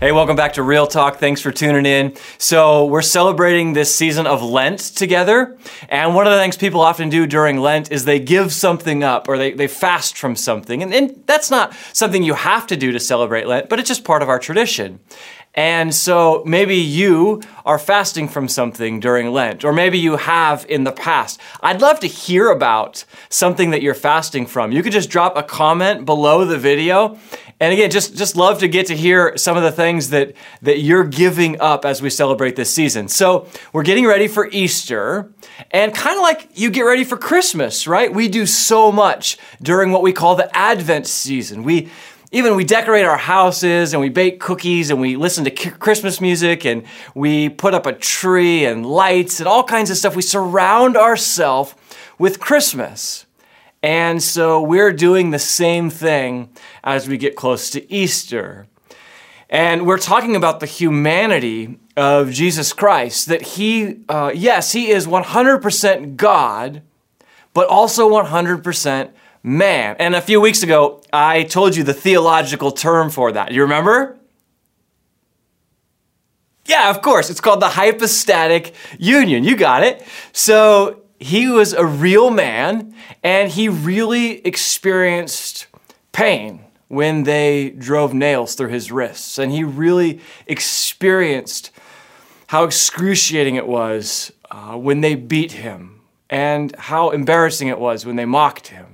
Hey, welcome back to Real Talk. Thanks for tuning in. So, we're celebrating this season of Lent together. And one of the things people often do during Lent is they give something up or they, they fast from something. And, and that's not something you have to do to celebrate Lent, but it's just part of our tradition. And so maybe you are fasting from something during Lent, or maybe you have in the past. I'd love to hear about something that you're fasting from. You could just drop a comment below the video. And again, just, just love to get to hear some of the things that, that you're giving up as we celebrate this season. So we're getting ready for Easter, and kind of like you get ready for Christmas, right? We do so much during what we call the Advent season. We even we decorate our houses and we bake cookies and we listen to Christmas music and we put up a tree and lights and all kinds of stuff. We surround ourselves with Christmas. And so we're doing the same thing as we get close to Easter. And we're talking about the humanity of Jesus Christ, that he, uh, yes, he is 100% God, but also 100% man. And a few weeks ago, I told you the theological term for that. You remember? Yeah, of course. It's called the hypostatic union. You got it. So he was a real man and he really experienced pain when they drove nails through his wrists. And he really experienced how excruciating it was uh, when they beat him and how embarrassing it was when they mocked him.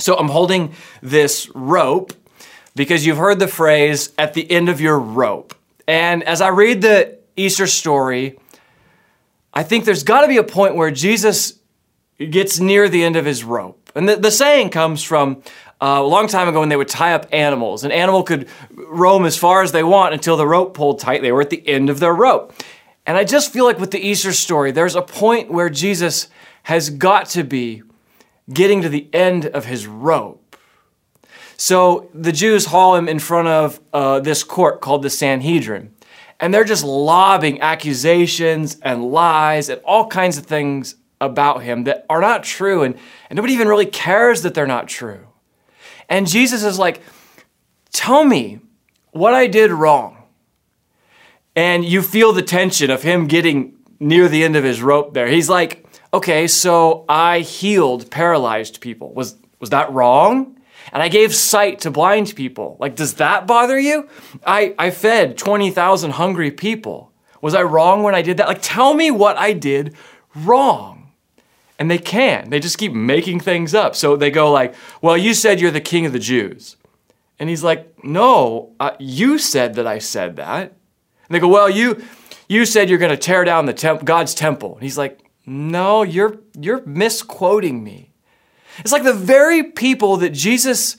So I'm holding this rope because you've heard the phrase at the end of your rope. And as I read the Easter story, I think there's got to be a point where Jesus gets near the end of his rope. And the, the saying comes from uh, a long time ago when they would tie up animals. An animal could roam as far as they want until the rope pulled tight. They were at the end of their rope. And I just feel like with the Easter story, there's a point where Jesus has got to be getting to the end of his rope. So the Jews haul him in front of uh, this court called the Sanhedrin. And they're just lobbing accusations and lies and all kinds of things about him that are not true. And, and nobody even really cares that they're not true. And Jesus is like, Tell me what I did wrong. And you feel the tension of him getting near the end of his rope there. He's like, okay, so I healed paralyzed people. Was, was that wrong? And I gave sight to blind people. Like, does that bother you? I, I fed 20,000 hungry people. Was I wrong when I did that? Like, tell me what I did wrong. And they can. They just keep making things up. So they go like, well, you said you're the king of the Jews. And he's like, no, uh, you said that I said that. And they go, well, you, you said you're going to tear down the temp- God's temple. And he's like, no, you're, you're misquoting me. It's like the very people that Jesus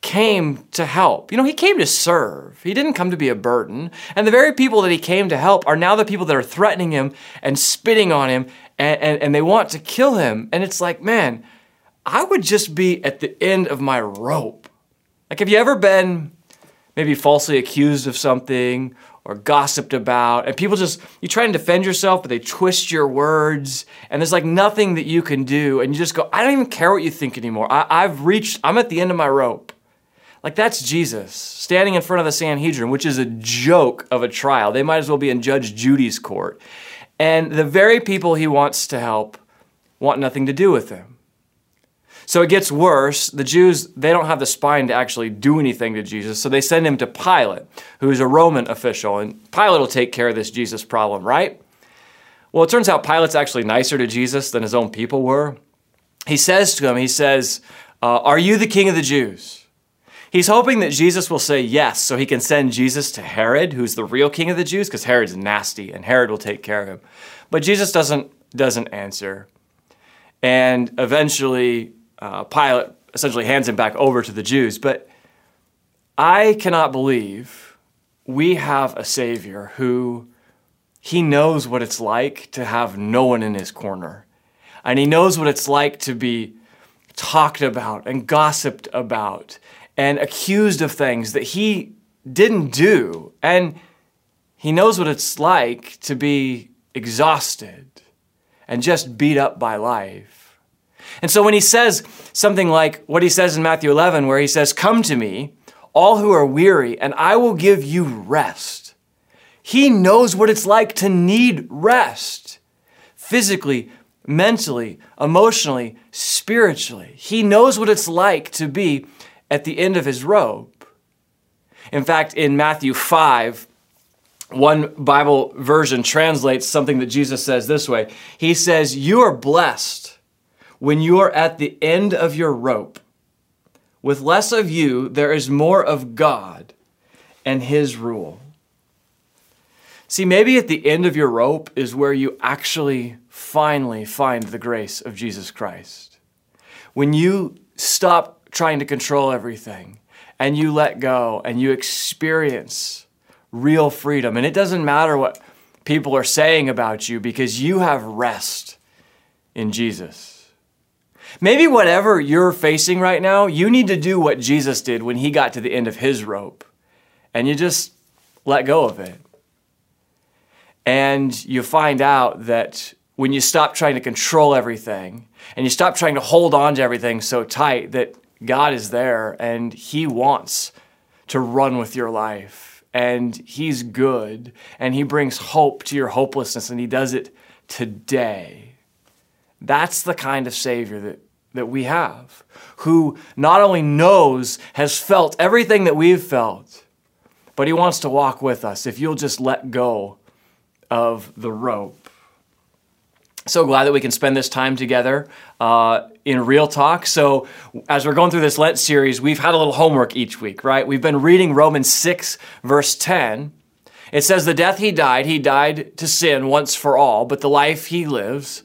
came to help. You know, he came to serve. He didn't come to be a burden. And the very people that he came to help are now the people that are threatening him and spitting on him and, and, and, they want to kill him. And it's like, man, I would just be at the end of my rope. Like, have you ever been maybe falsely accused of something or gossiped about. And people just, you try and defend yourself, but they twist your words. And there's like nothing that you can do. And you just go, I don't even care what you think anymore. I, I've reached, I'm at the end of my rope. Like that's Jesus standing in front of the Sanhedrin, which is a joke of a trial. They might as well be in Judge Judy's court. And the very people he wants to help want nothing to do with him. So it gets worse. The Jews, they don't have the spine to actually do anything to Jesus, so they send him to Pilate, who's a Roman official, and Pilate will take care of this Jesus problem, right? Well, it turns out Pilate's actually nicer to Jesus than his own people were. He says to him, he says, uh, Are you the king of the Jews? He's hoping that Jesus will say yes so he can send Jesus to Herod, who's the real king of the Jews, because Herod's nasty and Herod will take care of him. But Jesus doesn't, doesn't answer. And eventually, uh, Pilate essentially hands him back over to the Jews. But I cannot believe we have a Savior who he knows what it's like to have no one in his corner. And he knows what it's like to be talked about and gossiped about and accused of things that he didn't do. And he knows what it's like to be exhausted and just beat up by life. And so when he says something like what he says in Matthew 11, where he says, Come to me, all who are weary, and I will give you rest. He knows what it's like to need rest physically, mentally, emotionally, spiritually. He knows what it's like to be at the end of his rope. In fact, in Matthew 5, one Bible version translates something that Jesus says this way He says, You are blessed when you are at the end of your rope. With less of you, there is more of God and His rule. See, maybe at the end of your rope is where you actually finally find the grace of Jesus Christ. When you stop trying to control everything and you let go and you experience real freedom. And it doesn't matter what people are saying about you because you have rest in Jesus. Maybe whatever you're facing right now, you need to do what Jesus did when he got to the end of his rope and you just let go of it. And you find out that when you stop trying to control everything and you stop trying to hold on to everything so tight that God is there and he wants to run with your life and he's good and he brings hope to your hopelessness and he does it today. That's the kind of Savior that, that we have, who not only knows, has felt everything that we've felt, but he wants to walk with us if you'll just let go of the rope so glad that we can spend this time together uh, in real talk. So, as we're going through this Lent series, we've had a little homework each week, right? We've been reading Romans 6, verse 10. It says, The death he died, he died to sin once for all, but the life he lives,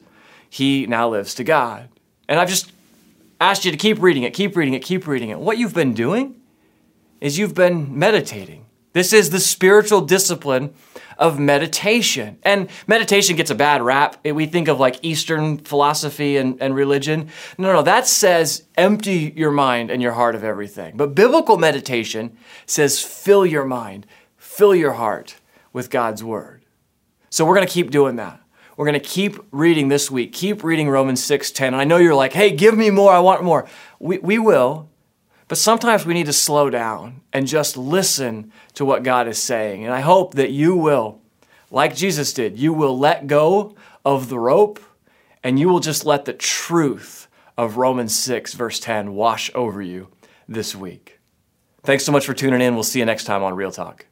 he now lives to God. And I've just asked you to keep reading it, keep reading it, keep reading it. What you've been doing is you've been meditating. This is the spiritual discipline of meditation. And meditation gets a bad rap. We think of like Eastern philosophy and, and religion. No, no, that says empty your mind and your heart of everything. But biblical meditation says fill your mind, fill your heart with God's word. So we're going to keep doing that. We're going to keep reading this week. Keep reading Romans 6:10. And I know you're like, "Hey, give me more. I want more." We we will. But sometimes we need to slow down and just listen to what God is saying. And I hope that you will, like Jesus did, you will let go of the rope and you will just let the truth of Romans 6, verse 10, wash over you this week. Thanks so much for tuning in. We'll see you next time on Real Talk.